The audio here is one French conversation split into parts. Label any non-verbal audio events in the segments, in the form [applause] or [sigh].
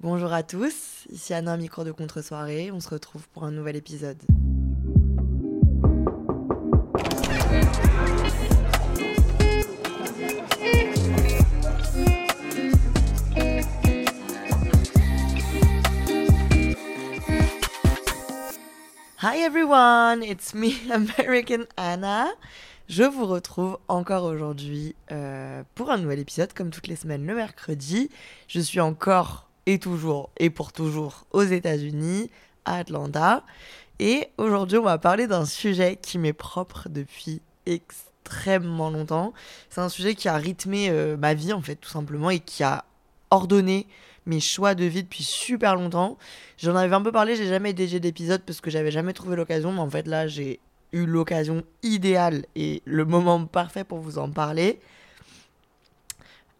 Bonjour à tous, ici Anna, micro de contre-soirée. On se retrouve pour un nouvel épisode. Hi everyone, it's me, [laughs] American Anna. Je vous retrouve encore aujourd'hui euh, pour un nouvel épisode, comme toutes les semaines le mercredi. Je suis encore et toujours et pour toujours aux États-Unis, à Atlanta. Et aujourd'hui, on va parler d'un sujet qui m'est propre depuis extrêmement longtemps. C'est un sujet qui a rythmé euh, ma vie, en fait, tout simplement, et qui a ordonné mes choix de vie depuis super longtemps. J'en avais un peu parlé, j'ai jamais dédié d'épisode parce que j'avais jamais trouvé l'occasion, mais en fait là j'ai eu l'occasion idéale et le moment parfait pour vous en parler.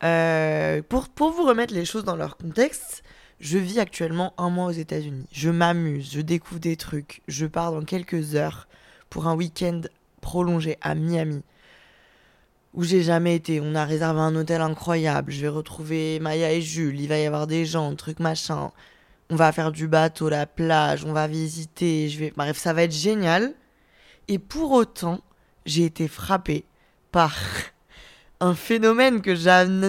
Euh, pour, pour vous remettre les choses dans leur contexte, je vis actuellement un mois aux États-Unis. Je m'amuse, je découvre des trucs, je pars dans quelques heures pour un week-end prolongé à Miami où j'ai jamais été. On a réservé un hôtel incroyable. Je vais retrouver Maya et Jules. Il va y avoir des gens, trucs machin. On va faire du bateau, la plage. On va visiter. Je vais. Bref, ça va être génial. Et pour autant, j'ai été frappée par un phénomène que,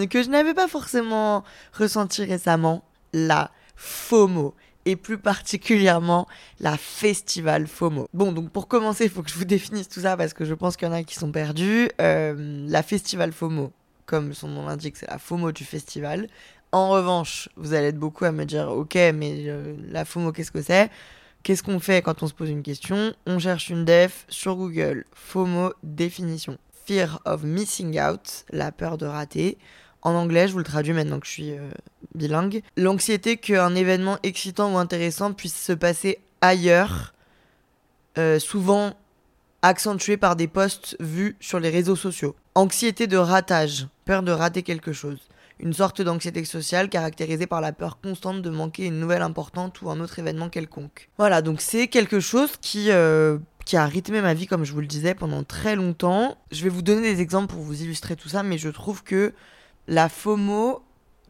que je n'avais pas forcément ressenti récemment. La FOMO et plus particulièrement la Festival FOMO. Bon, donc pour commencer, il faut que je vous définisse tout ça parce que je pense qu'il y en a qui sont perdus. Euh, la Festival FOMO, comme son nom l'indique, c'est la FOMO du festival. En revanche, vous allez être beaucoup à me dire, ok, mais euh, la FOMO, qu'est-ce que c'est? Qu'est-ce qu'on fait quand on se pose une question? On cherche une def sur Google. FOMO définition. Fear of missing out, la peur de rater. En anglais, je vous le traduis maintenant que je suis euh, bilingue. L'anxiété qu'un événement excitant ou intéressant puisse se passer ailleurs, euh, souvent accentué par des posts vus sur les réseaux sociaux. Anxiété de ratage, peur de rater quelque chose. Une sorte d'anxiété sociale caractérisée par la peur constante de manquer une nouvelle importante ou un autre événement quelconque. Voilà, donc c'est quelque chose qui, euh, qui a rythmé ma vie, comme je vous le disais, pendant très longtemps. Je vais vous donner des exemples pour vous illustrer tout ça, mais je trouve que la FOMO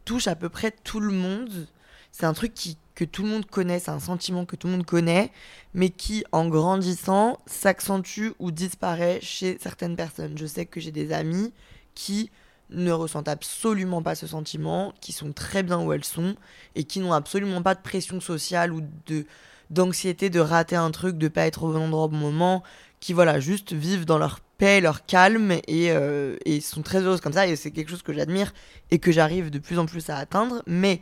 touche à peu près tout le monde. C'est un truc qui, que tout le monde connaît, c'est un sentiment que tout le monde connaît, mais qui, en grandissant, s'accentue ou disparaît chez certaines personnes. Je sais que j'ai des amis qui ne ressentent absolument pas ce sentiment, qui sont très bien où elles sont, et qui n'ont absolument pas de pression sociale ou de d'anxiété de rater un truc, de pas être au bon endroit au bon moment, qui voilà, juste vivent dans leur paix, leur calme et, euh, et sont très heureuses comme ça. Et c'est quelque chose que j'admire et que j'arrive de plus en plus à atteindre. Mais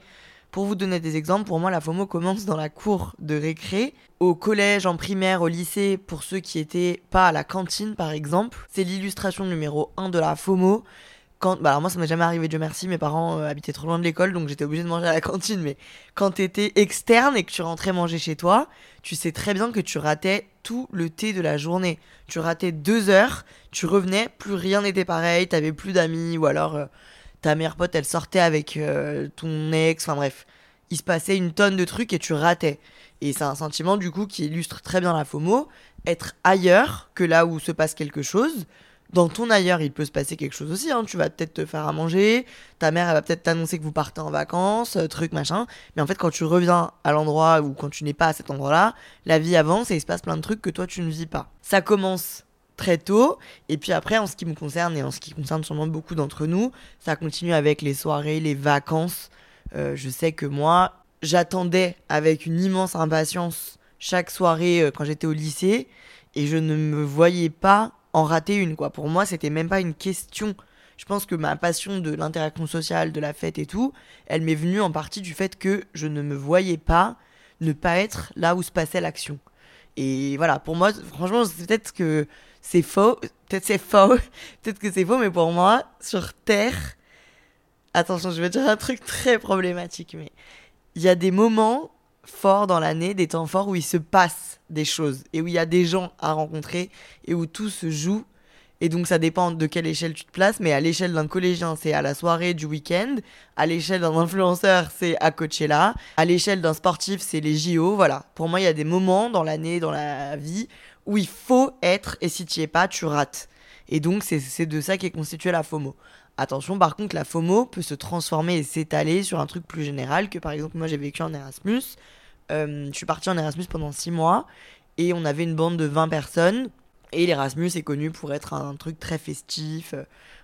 pour vous donner des exemples, pour moi, la FOMO commence dans la cour de récré, au collège, en primaire, au lycée, pour ceux qui étaient pas à la cantine, par exemple. C'est l'illustration numéro 1 de la FOMO. Bah alors moi ça m'est jamais arrivé Dieu merci mes parents euh, habitaient trop loin de l'école donc j'étais obligée de manger à la cantine mais quand t'étais externe et que tu rentrais manger chez toi tu sais très bien que tu ratais tout le thé de la journée. Tu ratais deux heures, tu revenais, plus rien n'était pareil, t'avais plus d'amis, ou alors euh, ta mère pote elle sortait avec euh, ton ex, enfin bref. Il se passait une tonne de trucs et tu ratais. Et c'est un sentiment du coup qui illustre très bien la FOMO, être ailleurs que là où se passe quelque chose, dans ton ailleurs, il peut se passer quelque chose aussi. Hein. Tu vas peut-être te faire à manger, ta mère, elle va peut-être t'annoncer que vous partez en vacances, euh, truc machin. Mais en fait, quand tu reviens à l'endroit ou quand tu n'es pas à cet endroit-là, la vie avance et il se passe plein de trucs que toi, tu ne vis pas. Ça commence très tôt. Et puis après, en ce qui me concerne et en ce qui concerne sûrement beaucoup d'entre nous, ça continue avec les soirées, les vacances. Euh, je sais que moi, j'attendais avec une immense impatience chaque soirée euh, quand j'étais au lycée et je ne me voyais pas en rater une, quoi. Pour moi, c'était même pas une question. Je pense que ma passion de l'interaction sociale, de la fête et tout, elle m'est venue en partie du fait que je ne me voyais pas ne pas être là où se passait l'action. Et voilà, pour moi, franchement, peut-être que c'est faux, peut-être c'est faux, [laughs] peut-être que c'est faux, mais pour moi, sur Terre, attention, je vais dire un truc très problématique, mais il y a des moments forts dans l'année, des temps forts où il se passe des choses et où il y a des gens à rencontrer et où tout se joue. Et donc ça dépend de quelle échelle tu te places, mais à l'échelle d'un collégien, c'est à la soirée du week-end. À l'échelle d'un influenceur, c'est à Coachella. À l'échelle d'un sportif, c'est les JO. Voilà. Pour moi, il y a des moments dans l'année, dans la vie, où il faut être, et si tu es pas, tu rates. Et donc, c'est de ça qui est constitué la FOMO. Attention, par contre, la FOMO peut se transformer et s'étaler sur un truc plus général que, par exemple, moi j'ai vécu en Erasmus. Euh, je suis partie en Erasmus pendant 6 mois et on avait une bande de 20 personnes. Et l'Erasmus est connu pour être un truc très festif euh,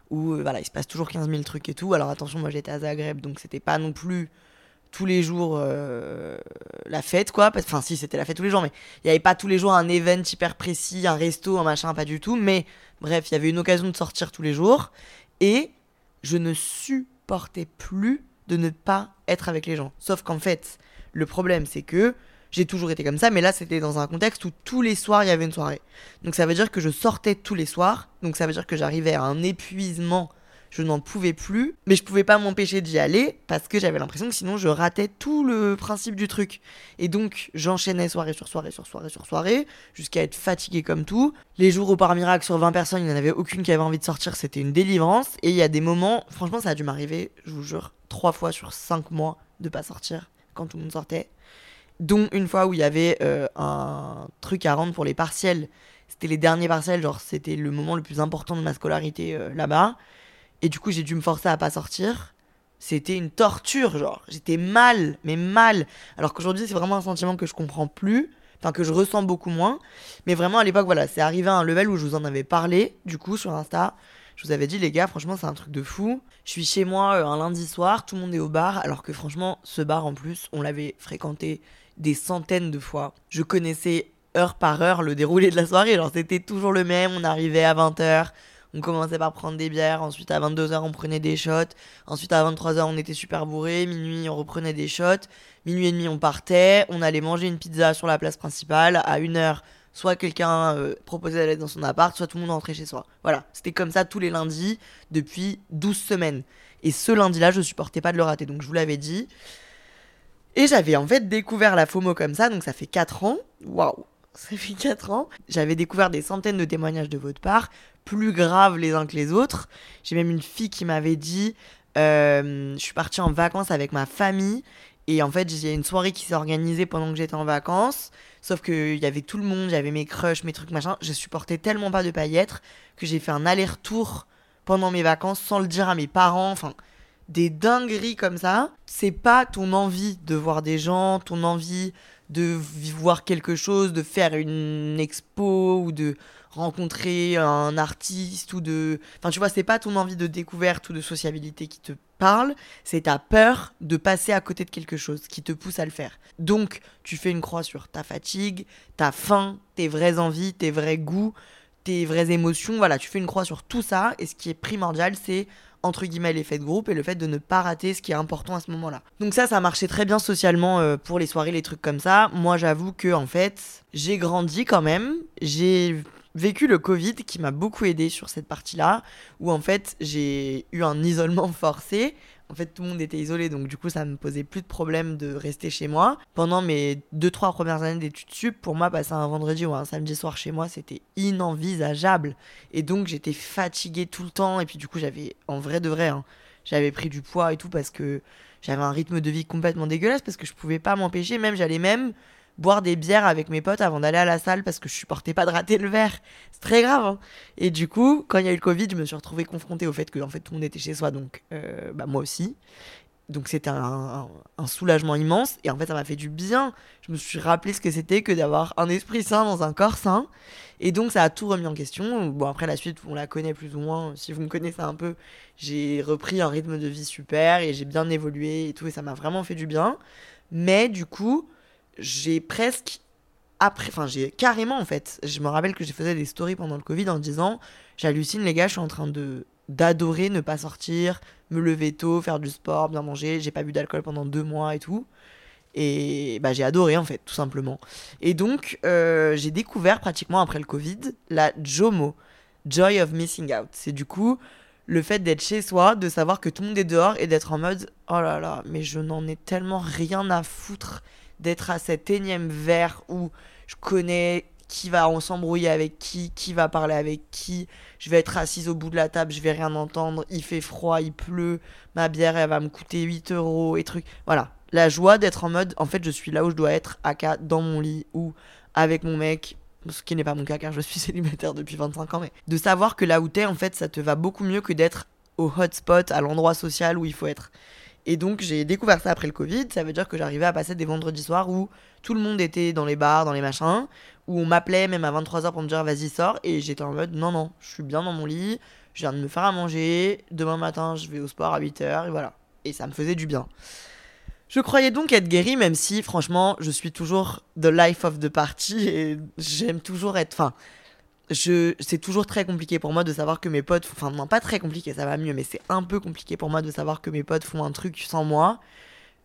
où euh, voilà, il se passe toujours 15 000 trucs et tout. Alors attention, moi j'étais à Zagreb donc c'était pas non plus tous les jours la fête quoi. Enfin, si c'était la fête tous les jours, mais il n'y avait pas tous les jours un event hyper précis, un resto, un machin, pas du tout. Mais bref, il y avait une occasion de sortir tous les jours. Et je ne supportais plus de ne pas être avec les gens. Sauf qu'en fait, le problème, c'est que j'ai toujours été comme ça, mais là, c'était dans un contexte où tous les soirs, il y avait une soirée. Donc ça veut dire que je sortais tous les soirs, donc ça veut dire que j'arrivais à un épuisement je n'en pouvais plus, mais je pouvais pas m'empêcher d'y aller parce que j'avais l'impression que sinon je ratais tout le principe du truc. Et donc j'enchaînais soirée sur soirée sur soirée sur soirée jusqu'à être fatigué comme tout. Les jours où par miracle sur 20 personnes, il n'y en avait aucune qui avait envie de sortir, c'était une délivrance. Et il y a des moments, franchement ça a dû m'arriver, je vous jure, trois fois sur cinq mois de pas sortir quand tout le monde sortait. Dont une fois où il y avait euh, un truc à rendre pour les partiels. C'était les derniers partiels, genre c'était le moment le plus important de ma scolarité euh, là-bas. Et du coup, j'ai dû me forcer à pas sortir. C'était une torture, genre. J'étais mal, mais mal. Alors qu'aujourd'hui, c'est vraiment un sentiment que je comprends plus. Enfin, que je ressens beaucoup moins. Mais vraiment, à l'époque, voilà, c'est arrivé à un level où je vous en avais parlé, du coup, sur Insta. Je vous avais dit, les gars, franchement, c'est un truc de fou. Je suis chez moi euh, un lundi soir, tout le monde est au bar, alors que franchement, ce bar, en plus, on l'avait fréquenté des centaines de fois. Je connaissais heure par heure le déroulé de la soirée. Genre, c'était toujours le même. On arrivait à 20h, on commençait par prendre des bières, ensuite à 22h on prenait des shots, ensuite à 23h on était super bourré, minuit on reprenait des shots, minuit et demi on partait, on allait manger une pizza sur la place principale, à 1h soit quelqu'un euh, proposait d'aller dans son appart, soit tout le monde rentrait chez soi. Voilà, c'était comme ça tous les lundis depuis 12 semaines. Et ce lundi-là, je supportais pas de le rater, donc je vous l'avais dit. Et j'avais en fait découvert la FOMO comme ça, donc ça fait 4 ans. Waouh, ça fait 4 ans. J'avais découvert des centaines de témoignages de votre part plus graves les uns que les autres. J'ai même une fille qui m'avait dit euh, je suis partie en vacances avec ma famille et en fait, il y a une soirée qui s'est organisée pendant que j'étais en vacances. Sauf qu'il y avait tout le monde, j'avais mes crushs, mes trucs, machin. Je supportais tellement pas de être que j'ai fait un aller-retour pendant mes vacances sans le dire à mes parents. Enfin, des dingueries comme ça. C'est pas ton envie de voir des gens, ton envie de voir quelque chose, de faire une expo ou de rencontrer un artiste ou de... Enfin, tu vois, c'est pas ton envie de découverte ou de sociabilité qui te parle, c'est ta peur de passer à côté de quelque chose qui te pousse à le faire. Donc, tu fais une croix sur ta fatigue, ta faim, tes vraies envies, tes vrais goûts, tes vraies émotions. Voilà, tu fais une croix sur tout ça et ce qui est primordial, c'est entre guillemets l'effet de groupe et le fait de ne pas rater ce qui est important à ce moment-là. Donc ça, ça marchait très bien socialement euh, pour les soirées, les trucs comme ça. Moi, j'avoue que en fait, j'ai grandi quand même. J'ai vécu le Covid qui m'a beaucoup aidé sur cette partie-là, où en fait j'ai eu un isolement forcé. En fait, tout le monde était isolé, donc du coup, ça me posait plus de problème de rester chez moi. Pendant mes 2-3 premières années d'études sup, pour moi, passer un vendredi ou un samedi soir chez moi, c'était inenvisageable. Et donc, j'étais fatiguée tout le temps. Et puis, du coup, j'avais, en vrai de vrai, hein, j'avais pris du poids et tout parce que j'avais un rythme de vie complètement dégueulasse, parce que je pouvais pas m'empêcher. Même, j'allais même boire des bières avec mes potes avant d'aller à la salle parce que je supportais pas de rater le verre. C'est très grave. Hein. et du coup, quand il y a eu le Covid, je me suis retrouvée confrontée au fait que fait, tout le monde était chez soi, donc euh, bah, moi aussi. Donc c'était un, soulagement immense et en fait ça m'a fait du bien. Je me suis rappelé ce que c'était que d'avoir un esprit sain dans un corps sain. Et donc ça a tout remis en question. Bon après la suite on la connaît plus ou moins. Si vous me connaissez un peu, j'ai repris un rythme de vie super et j'ai bien évolué et tout et ça m'a vraiment fait du bien. Mais du coup, j'ai presque après, enfin j'ai carrément en fait, je me rappelle que j'ai faisais des stories pendant le Covid en disant j'hallucine les gars, je suis en train de d'adorer ne pas sortir, me lever tôt, faire du sport, bien manger, j'ai pas bu d'alcool pendant deux mois et tout. Et bah, j'ai adoré en fait, tout simplement. Et donc euh, j'ai découvert pratiquement après le Covid la JOMO, Joy of Missing Out. C'est du coup le fait d'être chez soi, de savoir que tout le monde est dehors et d'être en mode oh là là, mais je n'en ai tellement rien à foutre d'être à cet énième verre où je connais qui va s'embrouiller avec qui, qui va parler avec qui, je vais être assise au bout de la table, je vais rien entendre, il fait froid, il pleut, ma bière elle va me coûter 8 euros et trucs. Voilà, la joie d'être en mode en fait je suis là où je dois être, à dans mon lit ou avec mon mec ce qui n'est pas mon cas car je suis [laughs] célibataire depuis 25 ans, mais de savoir que là où t'es, en fait, ça te va beaucoup mieux que d'être au hotspot, à l'endroit social où il faut être. Et donc j'ai découvert ça après le Covid, ça veut dire que j'arrivais à passer des vendredis soirs où tout le monde était dans les bars, dans les machins, où on m'appelait même à 23h pour me dire vas-y sors, et j'étais en mode non non, je suis bien dans mon lit, je viens de me faire à manger, demain matin je vais au sport à 8h, et voilà. Et ça me faisait du bien. Je croyais donc être guéri, même si, franchement, je suis toujours the life of the party et j'aime toujours être. C'est toujours très compliqué pour moi de savoir que mes potes. Enfin, non, pas très compliqué, ça va mieux, mais c'est un peu compliqué pour moi de savoir que mes potes font un truc sans moi.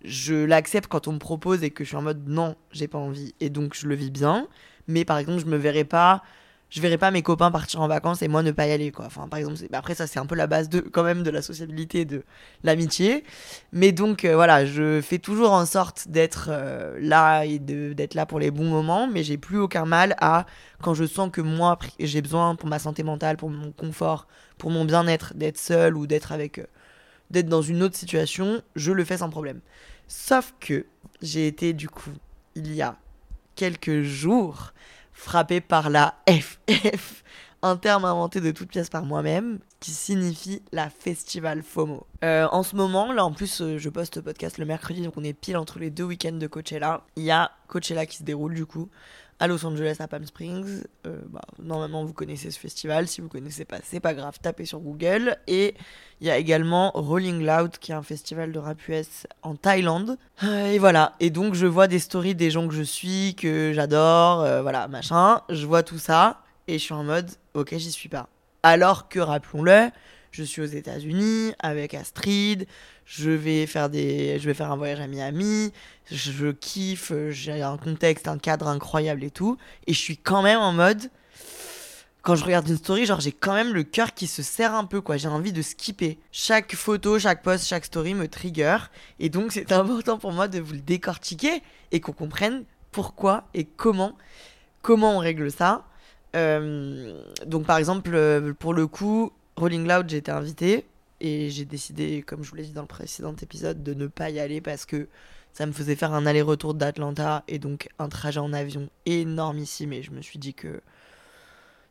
Je l'accepte quand on me propose et que je suis en mode non, j'ai pas envie. Et donc, je le vis bien. Mais par exemple, je me verrais pas je verrais pas mes copains partir en vacances et moi ne pas y aller quoi. Enfin par exemple, après ça c'est un peu la base de quand même de la sociabilité de l'amitié. Mais donc euh, voilà, je fais toujours en sorte d'être euh, là et d'être là pour les bons moments, mais j'ai plus aucun mal à quand je sens que moi j'ai besoin pour ma santé mentale, pour mon confort, pour mon bien-être d'être seul ou d'être avec euh, d'être dans une autre situation, je le fais sans problème. Sauf que j'ai été du coup il y a quelques jours frappé par la FF, un terme inventé de toutes pièces par moi-même, qui signifie la festival FOMO. Euh, en ce moment, là en plus, euh, je poste podcast le mercredi, donc on est pile entre les deux week-ends de Coachella. Il y a Coachella qui se déroule du coup à Los Angeles, à Palm Springs. Euh, bah, normalement, vous connaissez ce festival. Si vous connaissez pas, c'est pas grave, tapez sur Google. Et il y a également Rolling Loud, qui est un festival de rap US en Thaïlande. Euh, et voilà. Et donc, je vois des stories des gens que je suis, que j'adore, euh, voilà, machin. Je vois tout ça et je suis en mode, ok, j'y suis pas. Alors que, rappelons-le, je suis aux États-Unis avec Astrid, je vais faire des je vais faire un voyage à Miami, je, kiffe, j'ai un contexte, un cadre incroyable et tout et je suis quand même en mode quand je regarde une story, genre j'ai quand même le cœur qui se serre un peu quoi, j'ai envie de skipper. Chaque photo, chaque post, chaque story me trigger et donc c'est important pour moi de vous le décortiquer et qu'on comprenne pourquoi et comment comment on règle ça. Euh, donc par exemple euh, pour le coup Rolling Loud, j'ai été invité et j'ai décidé, comme je vous l'ai dit dans le précédent épisode, de ne pas y aller parce que ça me faisait faire un aller-retour d'Atlanta et donc un trajet en avion énorme ici. Mais je me suis dit que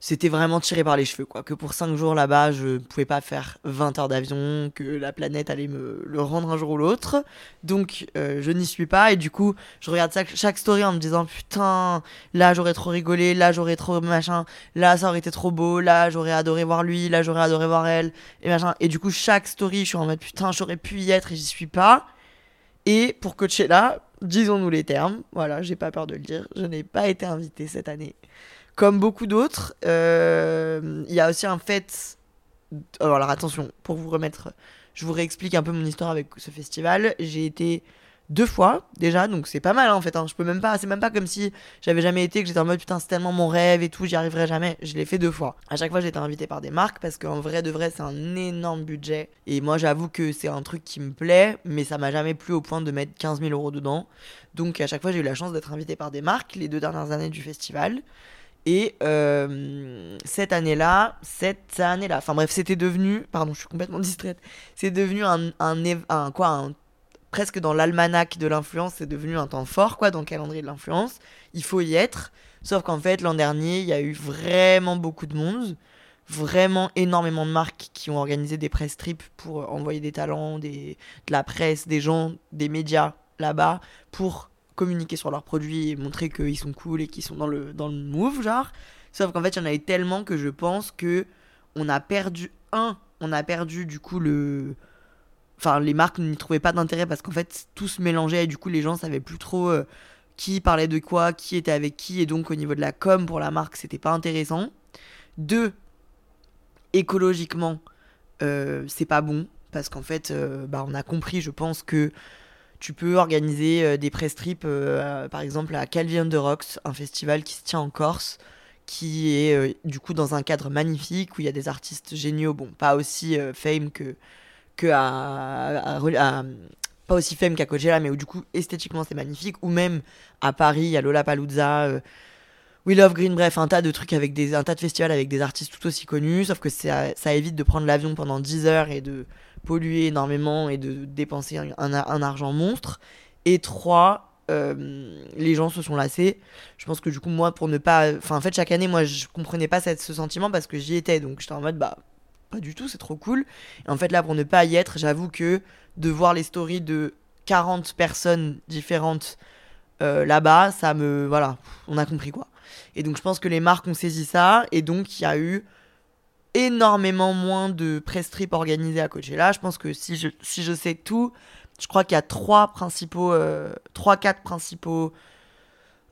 c'était vraiment tiré par les cheveux, quoi. Que pour 5 jours là-bas, je pouvais pas faire 20 heures d'avion, que la planète allait me le rendre un jour ou l'autre. Donc, euh, je n'y suis pas. Et du coup, je regarde chaque, story en me disant Putain, là j'aurais trop rigolé, là j'aurais trop machin, là ça aurait été trop beau, là j'aurais adoré voir lui, là j'aurais adoré voir elle, et machin. Et du coup, chaque story, je suis en mode Putain, j'aurais pu y être et j'y suis pas. Et pour Coachella, disons-nous les termes, voilà, j'ai pas peur de le dire, je n'ai pas été invité cette année. Comme beaucoup d'autres, euh, il y a aussi un fait. Alors, attention, pour vous remettre, je vous réexplique un peu mon histoire avec ce festival. J'ai été deux fois déjà, donc c'est pas mal hein, en fait. Hein. Je peux même pas, c'est même pas comme si j'avais jamais été, que j'étais en mode putain c'est tellement mon rêve et tout, j'y arriverai jamais. Je l'ai fait deux fois. À chaque fois j'ai été invité par des marques parce qu'en vrai de vrai c'est un énorme budget. Et moi j'avoue que c'est un truc qui me plaît, mais ça m'a jamais plu au point de mettre 15 000 euros dedans. Donc à chaque fois j'ai eu la chance d'être invité par des marques les deux dernières années du festival. Et euh, cette année-là, cette année-là, enfin bref, c'était devenu, pardon, je suis complètement [laughs] distraite, c'est devenu un, un, quoi, presque dans l'almanach de l'influence, c'est devenu un temps fort, quoi, dans le calendrier de l'influence. Il faut y être. Sauf qu'en fait, l'an dernier, il y a eu vraiment beaucoup de monde, vraiment énormément de marques qui ont organisé des press trips pour envoyer des talents, des, de la presse, des gens, des médias là-bas pour communiquer sur leurs produits et montrer qu'ils sont cool et qu'ils sont dans le, dans le move, genre. Sauf qu'en fait, il y en a eu tellement que je pense que on a perdu, un, on a perdu du coup le. Enfin, les marques n'y trouvaient pas d'intérêt parce qu'en fait, tout se mélangeait et du coup, les gens savaient plus trop euh, qui parlait de quoi, qui était avec qui, et donc au niveau de la com pour la marque, c'était pas intéressant. Deux, écologiquement, euh, c'est pas bon parce qu'en fait, euh, bah, on a compris, je pense, que tu peux organiser euh, des press trips, euh, par exemple à Calvi the Rocks, un festival qui se tient en Corse, qui est euh, du coup dans un cadre magnifique où il y a des artistes géniaux, bon, pas aussi fame que, que à, pas aussi qu'à Coachella, mais où du coup esthétiquement c'est magnifique, ou même à Paris, à Lollapalooza, euh, We Love Green, bref, un tas de trucs avec des, un tas de festivals avec des artistes tout aussi connus, sauf que ça, ça évite de prendre l'avion pendant 10 heures et de polluer énormément et de dépenser un, argent monstre. Et trois, euh, les gens se sont lassés. Je pense que du coup, moi, pour ne pas. Enfin, en fait, chaque année, moi, je comprenais pas ce sentiment parce que j'y étais. Donc, j'étais en mode, bah, pas du tout, c'est trop cool. Et en fait, là, pour ne pas y être, j'avoue que de voir les stories de 40 personnes différentes euh, là-bas, ça me. Voilà, on a compris quoi. Et donc, je pense que les marques ont saisi ça. Et donc, il y a eu énormément moins de press trip organisés à Coachella. Je pense que si je, si je sais tout, je crois qu'il y a trois principaux, euh, trois, quatre principaux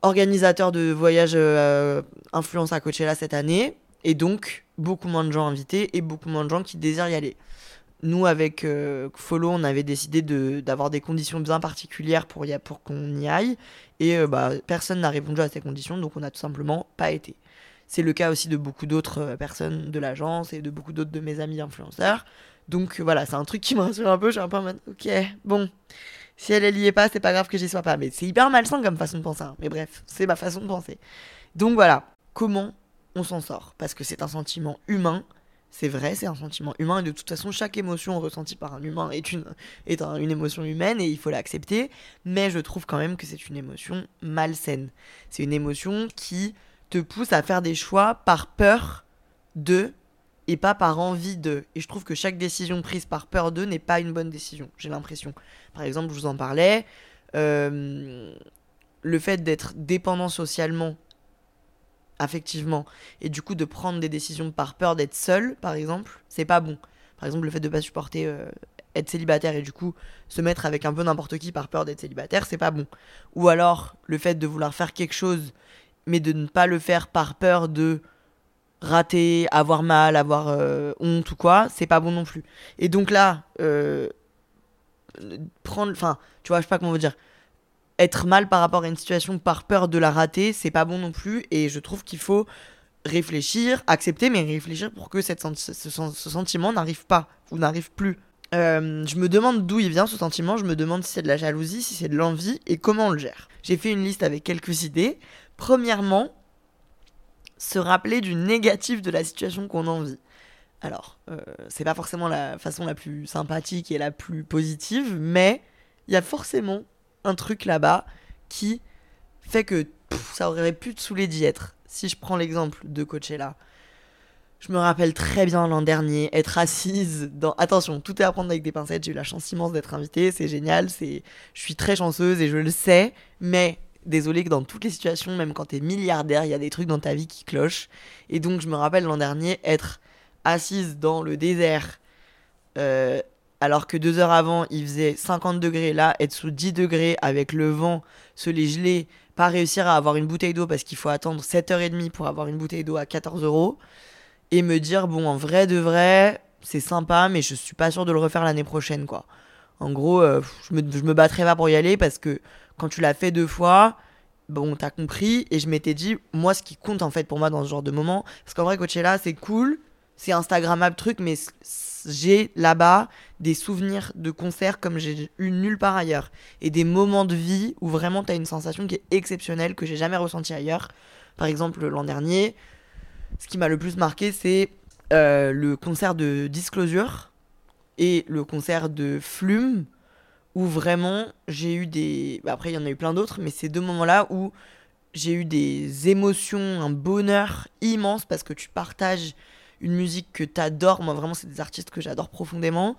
organisateurs de voyages euh, influence à Coachella cette année. Et donc, beaucoup moins de gens invités et beaucoup moins de gens qui désirent y aller. Nous, avec euh, Follow, on avait décidé d'avoir des conditions bien particulières pour, pour qu'on y aille. Et bah, personne n'a répondu à ces conditions, donc on n'a tout simplement pas été. C'est le cas aussi de beaucoup d'autres personnes de l'agence et de beaucoup d'autres de mes amis influenceurs. Donc voilà, c'est un truc qui rassure un peu. J'ai un peu en mode, ok, bon, si elle, elle y est pas, c'est pas grave que j'y sois pas. Mais c'est hyper malsain comme façon de penser. Hein. Mais bref, c'est ma façon de penser. Donc voilà, comment on s'en sort? Parce que c'est un sentiment humain. C'est vrai, c'est un sentiment humain. Et de toute façon, chaque émotion ressentie par un humain est une, est une émotion humaine et il faut l'accepter. Mais je trouve quand même que c'est une émotion malsaine. C'est une émotion qui te pousse à faire des choix par peur de et pas par envie de. Et je trouve que chaque décision prise par peur de n'est pas une bonne décision, j'ai l'impression. Par exemple, je vous en parlais, euh, le fait d'être dépendant socialement, affectivement, et du coup de prendre des décisions par peur d'être seul, par exemple, c'est pas bon. Par exemple, le fait de pas supporter euh, être célibataire et du coup se mettre avec un peu n'importe qui par peur d'être célibataire, c'est pas bon. Ou alors le fait de vouloir faire quelque chose mais de ne pas le faire par peur de rater, avoir mal, avoir euh, honte ou quoi, c'est pas bon non plus. Et donc là, euh, prendre, enfin, tu vois, je sais pas comment vous dire, être mal par rapport à une situation par peur de la rater, c'est pas bon non plus. Et je trouve qu'il faut réfléchir, accepter, mais réfléchir pour que ce, sentiment n'arrive pas ou n'arrive plus. Euh, je me demande d'où il vient ce sentiment, je me demande si c'est de la jalousie, si c'est de l'envie et comment on le gère. J'ai fait une liste avec quelques idées. Premièrement, se rappeler du négatif de la situation qu'on en vit. Alors, euh, c'est pas forcément la façon la plus sympathique et la plus positive, mais il y a forcément un truc là-bas qui fait que ça aurait pu te saouler d'y être. Si je prends l'exemple de Coachella, je me rappelle très bien l'an dernier être assise dans. Attention, tout est à prendre avec des pincettes. J'ai eu la chance immense d'être invitée, c'est génial. C'est, je suis très chanceuse et je le sais. Mais désolé que dans toutes les situations, même quand t'es milliardaire, il y a des trucs dans ta vie qui clochent. Et donc, je me rappelle l'an dernier être assise dans le désert, euh, alors que deux heures avant, il faisait 50 degrés. Là, être sous 10 degrés avec le vent, se les geler, pas réussir à avoir une bouteille d'eau parce qu'il faut attendre 7h30 pour avoir une bouteille d'eau à 14 euros. Et me dire, bon, en vrai de vrai, c'est sympa, mais je suis pas sûr de le refaire l'année prochaine, quoi. En gros, euh, je, me, je me battrai pas pour y aller parce que quand tu l'as fait deux fois, bon, t'as compris. Et je m'étais dit, moi, ce qui compte en fait pour moi dans ce genre de moment, parce qu'en vrai, Coachella, c'est cool, c'est Instagrammable truc, mais j'ai là-bas des souvenirs de concerts comme j'ai eu nulle part ailleurs. Et des moments de vie où vraiment t'as une sensation qui est exceptionnelle, que j'ai jamais ressentie ailleurs. Par exemple, l'an dernier, ce qui m'a le plus marqué, c'est euh, le concert de Disclosure et le concert de Flume où vraiment j'ai eu des. Bah, après, il y en a eu plein d'autres, mais ces deux moments-là où j'ai eu des émotions, un bonheur immense parce que tu partages une musique que tu adores. Moi, vraiment, c'est des artistes que j'adore profondément,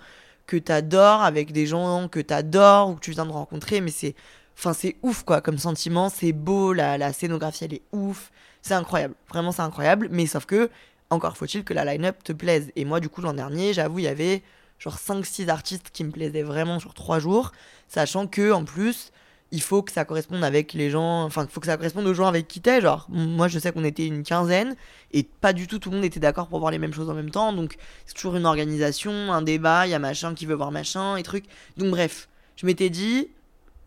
que tu adores avec des gens que tu adores ou que tu viens de rencontrer, mais c'est. Enfin, c'est ouf, quoi, comme sentiment. C'est beau, la, la scénographie, elle est ouf. C'est incroyable. Vraiment, c'est incroyable. Mais sauf que, encore faut-il que la line-up te plaise. Et moi, du coup, l'an dernier, j'avoue, il y avait genre 5-6 artistes qui me plaisaient vraiment sur 3 jours, sachant que en plus, il faut que ça corresponde avec les gens, enfin, il faut que ça corresponde aux gens avec qui t'es. Genre, moi je sais qu'on était une quinzaine et pas du tout tout le monde était d'accord pour voir les mêmes choses en même temps, donc c'est toujours une organisation, un débat, il y a machin qui veut voir machin et truc. Donc, bref, je m'étais dit,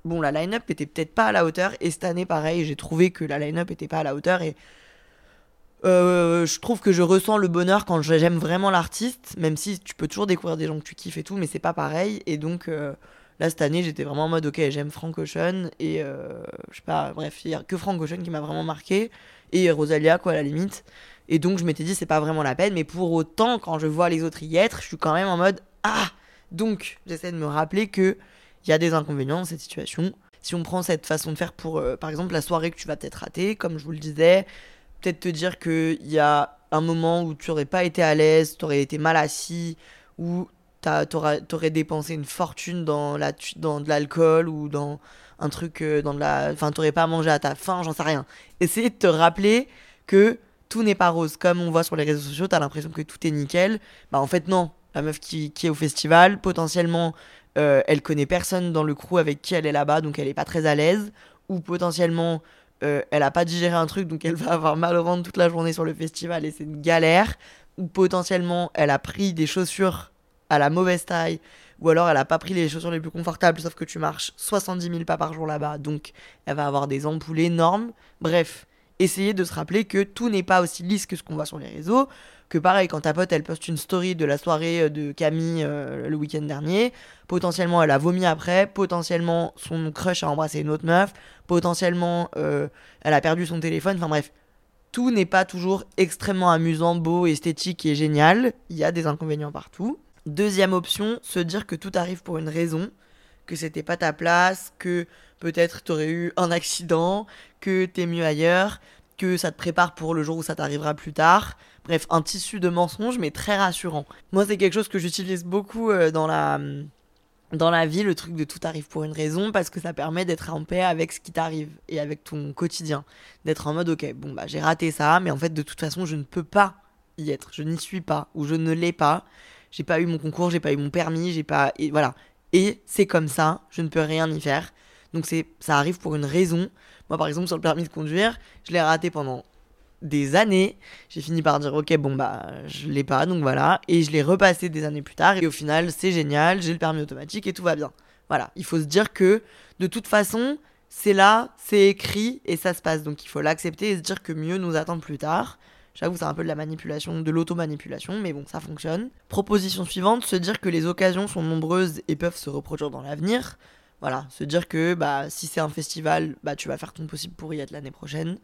bon, la line-up était peut-être pas à la hauteur et cette année, pareil, j'ai trouvé que la line-up était pas à la hauteur et euh, je trouve que je ressens le bonheur quand j'aime vraiment l'artiste, même si tu peux toujours découvrir des gens que tu kiffes et tout, mais c'est pas pareil. Et donc euh, là, cette année, j'étais vraiment en mode, ok, j'aime Frank Ocean, et euh, je sais pas, bref, il y a que Frank Ocean qui m'a vraiment marqué, et Rosalia, quoi, à la limite. Et donc je m'étais dit, c'est pas vraiment la peine, mais pour autant, quand je vois les autres y être, je suis quand même en mode, ah Donc j'essaie de me rappeler que il y a des inconvénients dans cette situation. Si on prend cette façon de faire pour, par exemple, la soirée que tu vas peut-être rater, comme je vous le disais, peut-être te dire qu'il y a un moment où tu n'aurais pas été à l'aise, tu aurais été mal assis, ou tu aurais dépensé une fortune dans, la, dans de l'alcool ou dans un truc, euh, dans de la. Enfin, t'aurais pas mangé à ta faim, j'en sais rien. Essayer de te rappeler que tout n'est pas rose. Comme on voit sur les réseaux sociaux, tu as l'impression que tout est nickel. Bah, en fait, non. La meuf qui, qui est au festival, potentiellement, euh, elle connaît personne dans le crew avec qui elle est là-bas, donc elle est pas très à l'aise. Ou potentiellement, euh, elle a pas digéré un truc, donc elle va avoir mal au ventre toute la journée sur le festival et c'est une galère. Ou potentiellement, elle a pris des chaussures à la mauvaise taille, ou alors elle a pas pris les chaussures les plus confortables, sauf que tu marches 70 000 pas par jour là-bas, donc elle va avoir des ampoules énormes. Bref, essayez de se rappeler que tout n'est pas aussi lisse que ce qu'on voit sur les réseaux que pareil, quand ta pote elle poste une story de la soirée euh, de Camille euh, le week-end dernier, potentiellement elle a vomi après, potentiellement son crush a embrassé une autre meuf, potentiellement euh, elle a perdu son téléphone, enfin bref. Tout n'est pas toujours extrêmement amusant, beau, esthétique et génial. Il y a des inconvénients partout. Deuxième option, se dire que tout arrive pour une raison, que c'était pas ta place, que peut-être t'aurais eu un accident, que t'es mieux ailleurs, que ça te prépare pour le jour où ça t'arrivera plus tard. Bref, un tissu de mensonges, mais très rassurant. Moi, c'est quelque chose que j'utilise beaucoup euh, dans la dans la vie, le truc de tout arrive pour une raison, parce que ça permet d'être en paix avec ce qui t'arrive et avec ton quotidien. D'être en mode, ok, bon, bah j'ai raté ça, mais en fait, de toute façon, je ne peux pas y être. Je n'y suis pas, ou je ne l'ai pas. J'ai pas eu mon concours, j'ai pas eu mon permis, j'ai pas. Et voilà. Et c'est comme ça, je ne peux rien y faire. Donc c'est ça arrive pour une raison. Moi, par exemple, sur le permis de conduire, je l'ai raté pendant des années. J'ai fini par dire ok bon bah je l'ai pas donc voilà et je l'ai repassé des années plus tard et au final c'est génial, j'ai le permis automatique et tout va bien. Voilà, il faut se dire que de toute façon c'est là, c'est écrit et ça se passe donc il faut l'accepter et se dire que mieux nous attend plus tard. J'avoue c'est un peu de la manipulation, de l'automanipulation mais bon ça fonctionne. Proposition suivante, se dire que les occasions sont nombreuses et peuvent se reproduire dans l'avenir. Voilà, se dire que bah si c'est un festival, bah tu vas faire ton possible pour y être l'année prochaine.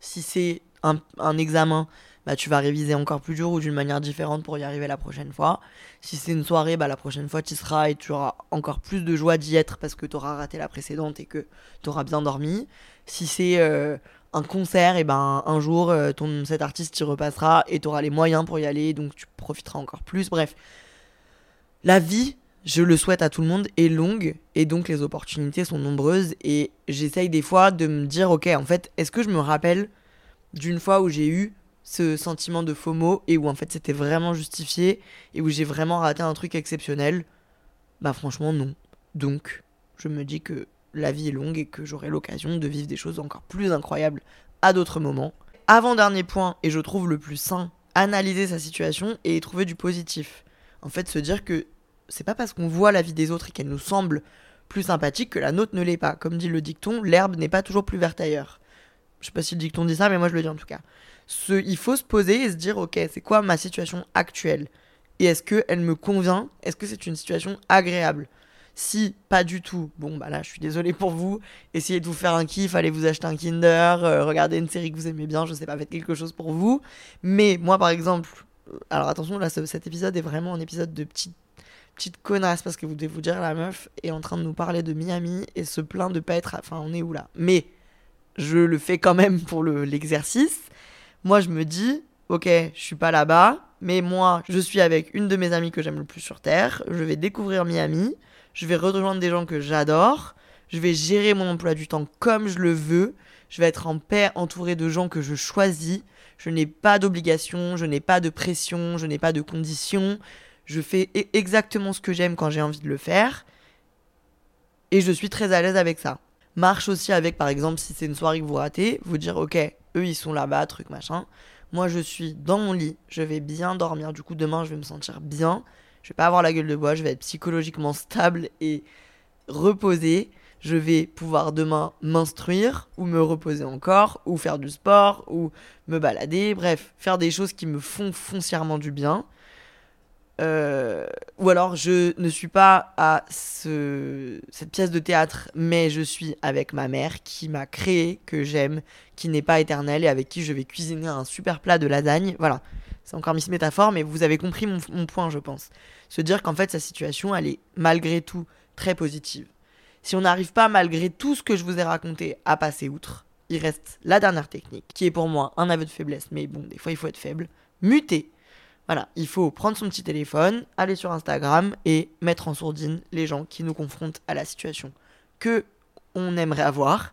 Si c'est un, examen, bah, tu vas réviser encore plus dur ou d'une manière différente pour y arriver la prochaine fois. Si c'est une soirée, bah, la prochaine fois tu seras et tu auras encore plus de joie d'y être parce que tu auras raté la précédente et que tu auras bien dormi. Si c'est euh, un concert, et ben un jour euh, ton, cet artiste y repassera et tu auras les moyens pour y aller donc tu profiteras encore plus. Bref, la vie, je le souhaite à tout le monde, est longue et donc les opportunités sont nombreuses et j'essaye des fois de me dire ok en fait est-ce que je me rappelle d'une fois où j'ai eu ce sentiment de FOMO et où en fait c'était vraiment justifié et où j'ai vraiment raté un truc exceptionnel, bah franchement non. Donc je me dis que la vie est longue et que j'aurai l'occasion de vivre des choses encore plus incroyables à d'autres moments. Avant-dernier point, et je trouve le plus sain, analyser sa situation et y trouver du positif. En fait, se dire que c'est pas parce qu'on voit la vie des autres et qu'elle nous semble plus sympathique que la nôtre ne l'est pas. Comme dit le dicton, l'herbe n'est pas toujours plus verte ailleurs. Je sais pas si le dicton dit ça, mais moi je le dis en tout cas. Il faut se poser et se dire, ok, c'est quoi ma situation actuelle? Et est-ce qu'elle me convient? Est-ce que c'est une situation agréable? Si pas du tout, bon bah là je suis désolé pour vous, essayez de vous faire un kiff, allez vous acheter un Kinder, euh, regardez une série que vous aimez bien, je sais pas, faites quelque chose pour vous. Mais moi par exemple, euh, alors attention là cet épisode est vraiment un épisode de petite petite connasse parce que vous devez vous dire la meuf est en train de nous parler de Miami et se plaint de pas être, enfin on est où là? Mais je le fais quand même pour l'exercice. moi, je me dis, ok, je suis pas là-bas, mais moi, je suis avec une de mes amies que j'aime le plus sur Terre. Je vais découvrir Miami. Je vais rejoindre des gens que j'adore. Je vais gérer mon emploi du temps comme je le veux. Je vais être en paix entouré de gens que je choisis. Je n'ai pas d'obligation, je n'ai pas de pression, je n'ai pas de conditions. Je fais e-, exactement ce que j'aime quand j'ai envie de le faire. Et je suis très à l'aise avec ça marche aussi avec, par exemple, si c'est une soirée que vous ratez, vous dire, ok, eux ils sont là-bas, truc machin. Moi je suis dans mon lit, je vais bien dormir. Du coup, demain je vais me sentir bien. Je vais pas avoir la gueule de bois, je vais être psychologiquement stable et reposé. je vais pouvoir demain m'instruire ou me reposer encore ou faire du sport ou me balader, bref, faire des choses qui me font foncièrement du bien. Euh, ou alors je ne suis pas à ce, cette pièce de théâtre, mais je suis avec ma mère qui m'a créé, que j'aime, qui n'est pas éternelle et avec qui je vais cuisiner un super plat de lasagne. Voilà, c'est encore Miss Métaphore, mais vous avez compris mon, mon point, je pense. Se dire qu'en fait, sa situation, elle est malgré tout très positive. Si on n'arrive pas, malgré tout ce que je vous ai raconté, à passer outre, il reste la dernière technique, qui est pour moi un aveu de faiblesse, mais bon, des fois il faut être faible. Muter voilà, il faut prendre son petit téléphone, aller sur Instagram et mettre en sourdine les gens qui nous confrontent à la situation que on aimerait avoir.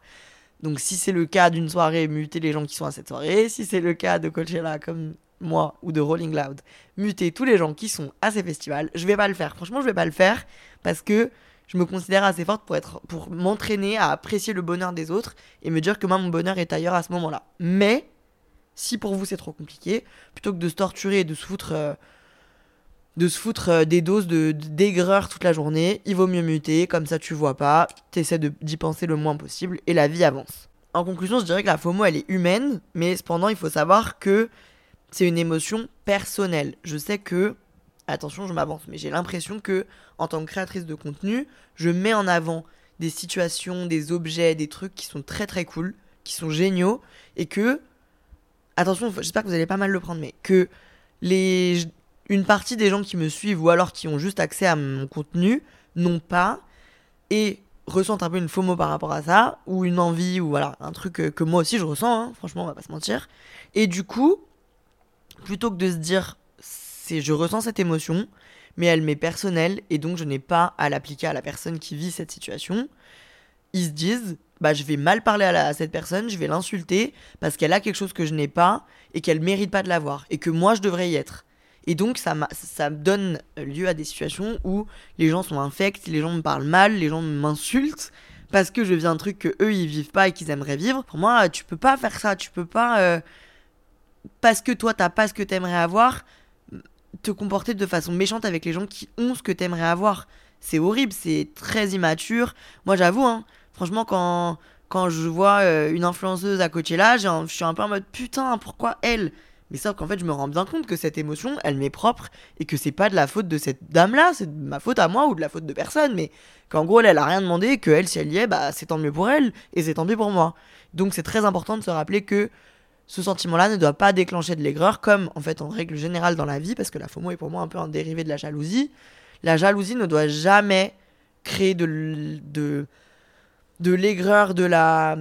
Donc si c'est le cas d'une soirée, muter les gens qui sont à cette soirée. Si c'est le cas de Coachella comme moi ou de Rolling Loud, muter tous les gens qui sont à ces festivals. Je vais pas le faire. Franchement, je vais pas le faire parce que je me considère assez forte pour être pour m'entraîner à apprécier le bonheur des autres et me dire que moi mon bonheur est ailleurs à ce moment-là. Mais si pour vous c'est trop compliqué, plutôt que de se torturer et de se foutre, euh, de se foutre euh, des doses de, d'aigreur toute la journée, il vaut mieux muter, comme ça tu vois pas, t'essaies d'y penser le moins possible et la vie avance. En conclusion, je dirais que la FOMO elle est humaine, mais cependant il faut savoir que c'est une émotion personnelle. Je sais que, attention je m'avance, mais j'ai l'impression que en tant que créatrice de contenu, je mets en avant des situations, des objets, des trucs qui sont très très cool, qui sont géniaux, et que attention, j'espère que vous allez pas mal le prendre, mais que les, une partie des gens qui me suivent ou alors qui ont juste accès à mon contenu n'ont pas et ressentent un peu une FOMO par rapport à ça, ou une envie, ou voilà, un truc que, moi aussi je ressens, hein, franchement, on va pas se mentir. Et du coup, plutôt que de se dire, c'est je ressens cette émotion, mais elle m'est personnelle, et donc je n'ai pas à l'appliquer à la personne qui vit cette situation, ils se disent, bah, je vais mal parler à, cette personne, je vais l'insulter parce qu'elle a quelque chose que je n'ai pas et qu'elle mérite pas de l'avoir et que moi je devrais y être. Et donc ça, ça donne lieu à des situations où les gens sont infects, les gens me parlent mal, les gens m'insultent parce que je vis un truc que eux ils vivent pas et qu'ils aimeraient vivre. Pour moi, tu peux pas faire ça, tu peux pas euh, parce que toi t'as pas ce que t'aimerais avoir te comporter de façon méchante avec les gens qui ont ce que t'aimerais avoir. C'est horrible, c'est très immature. Moi j'avoue hein, Franchement, quand, quand je vois euh, une influenceuse à Coachella, je suis un peu en mode putain, pourquoi elle? Mais sauf qu'en fait, je me rends bien compte que cette émotion, elle m'est propre et que c'est pas de la faute de cette dame-là, c'est de ma faute à moi ou de la faute de personne, mais qu'en gros, elle, a rien demandé, que elle, si elle y est, bah c'est tant mieux pour elle et c'est tant mieux pour moi. Donc c'est très important de se rappeler que ce sentiment-là ne doit pas déclencher de l'aigreur, comme en fait en règle générale dans la vie, parce que la FOMO est pour moi un peu un dérivé de la jalousie. La jalousie ne doit jamais créer de, de de l'aigreur, de la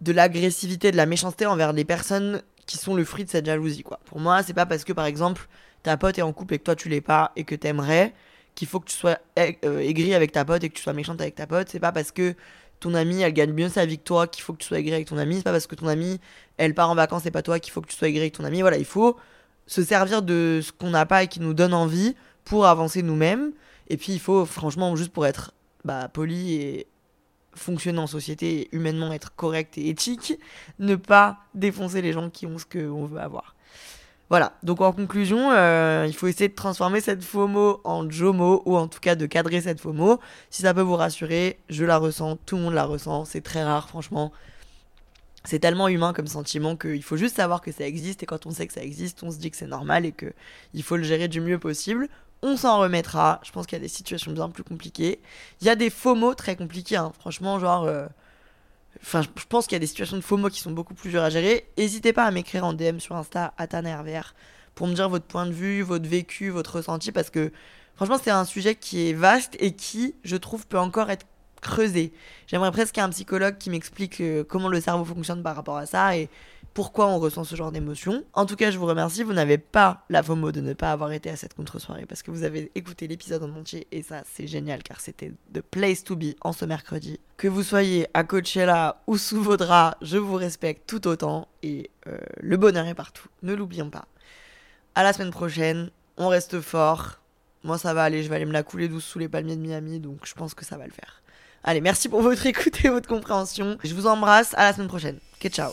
de l'agressivité, de la méchanceté envers les personnes qui sont le fruit de cette jalousie quoi. Pour moi, c'est pas parce que par exemple ta pote est en couple et que toi tu l'es pas et que t'aimerais qu'il faut que tu sois euh, aigri avec ta pote et que tu sois méchante avec ta pote. C'est pas parce que ton amie elle gagne mieux sa vie que toi qu'il faut que tu sois aigri avec ton amie. C'est pas parce que ton amie elle part en vacances et pas toi qu'il faut que tu sois aigri avec ton amie. Voilà, il faut se servir de ce qu'on n'a pas et qui nous donne envie pour avancer nous-mêmes. Et puis il faut franchement juste pour être bah, poli et fonctionner en société, humainement être correct et éthique, ne pas défoncer les gens qui ont ce qu'on veut avoir. Voilà, donc en conclusion, euh, il faut essayer de transformer cette FOMO en JOMO, ou en tout cas de cadrer cette FOMO. Si ça peut vous rassurer, je la ressens, tout le monde la ressent, c'est très rare franchement. C'est tellement humain comme sentiment qu'il faut juste savoir que ça existe, et quand on sait que ça existe, on se dit que c'est normal et qu'il faut le gérer du mieux possible on s'en remettra. Je pense qu'il y a des situations bien plus compliquées. Il y a des faux mots très compliqués, hein. franchement, genre. Euh, enfin, je pense qu'il y a des situations de faux mots qui sont beaucoup plus dures à gérer. N'hésitez pas à m'écrire en DM sur Insta, RVR, pour me dire votre point de vue, votre vécu, votre ressenti, parce que franchement, c'est un sujet qui est vaste et qui, je trouve, peut encore être creusé. J'aimerais presque un psychologue qui m'explique euh, comment le cerveau fonctionne par rapport à ça et pourquoi on ressent ce genre d'émotion. En tout cas, je vous remercie. Vous n'avez pas la FOMO de ne pas avoir été à cette contre-soirée parce que vous avez écouté l'épisode en entier et ça, c'est génial car c'était the place to be en ce mercredi. Que vous soyez à Coachella ou sous vos draps, je vous respecte tout autant et euh, le bonheur est partout. Ne l'oublions pas. À la semaine prochaine. On reste fort. Moi, ça va aller. Je vais aller me la couler douce sous les palmiers de Miami donc je pense que ça va le faire. Allez, merci pour votre [laughs] écoute et votre compréhension. Je vous embrasse. À la semaine prochaine. Ok, ciao.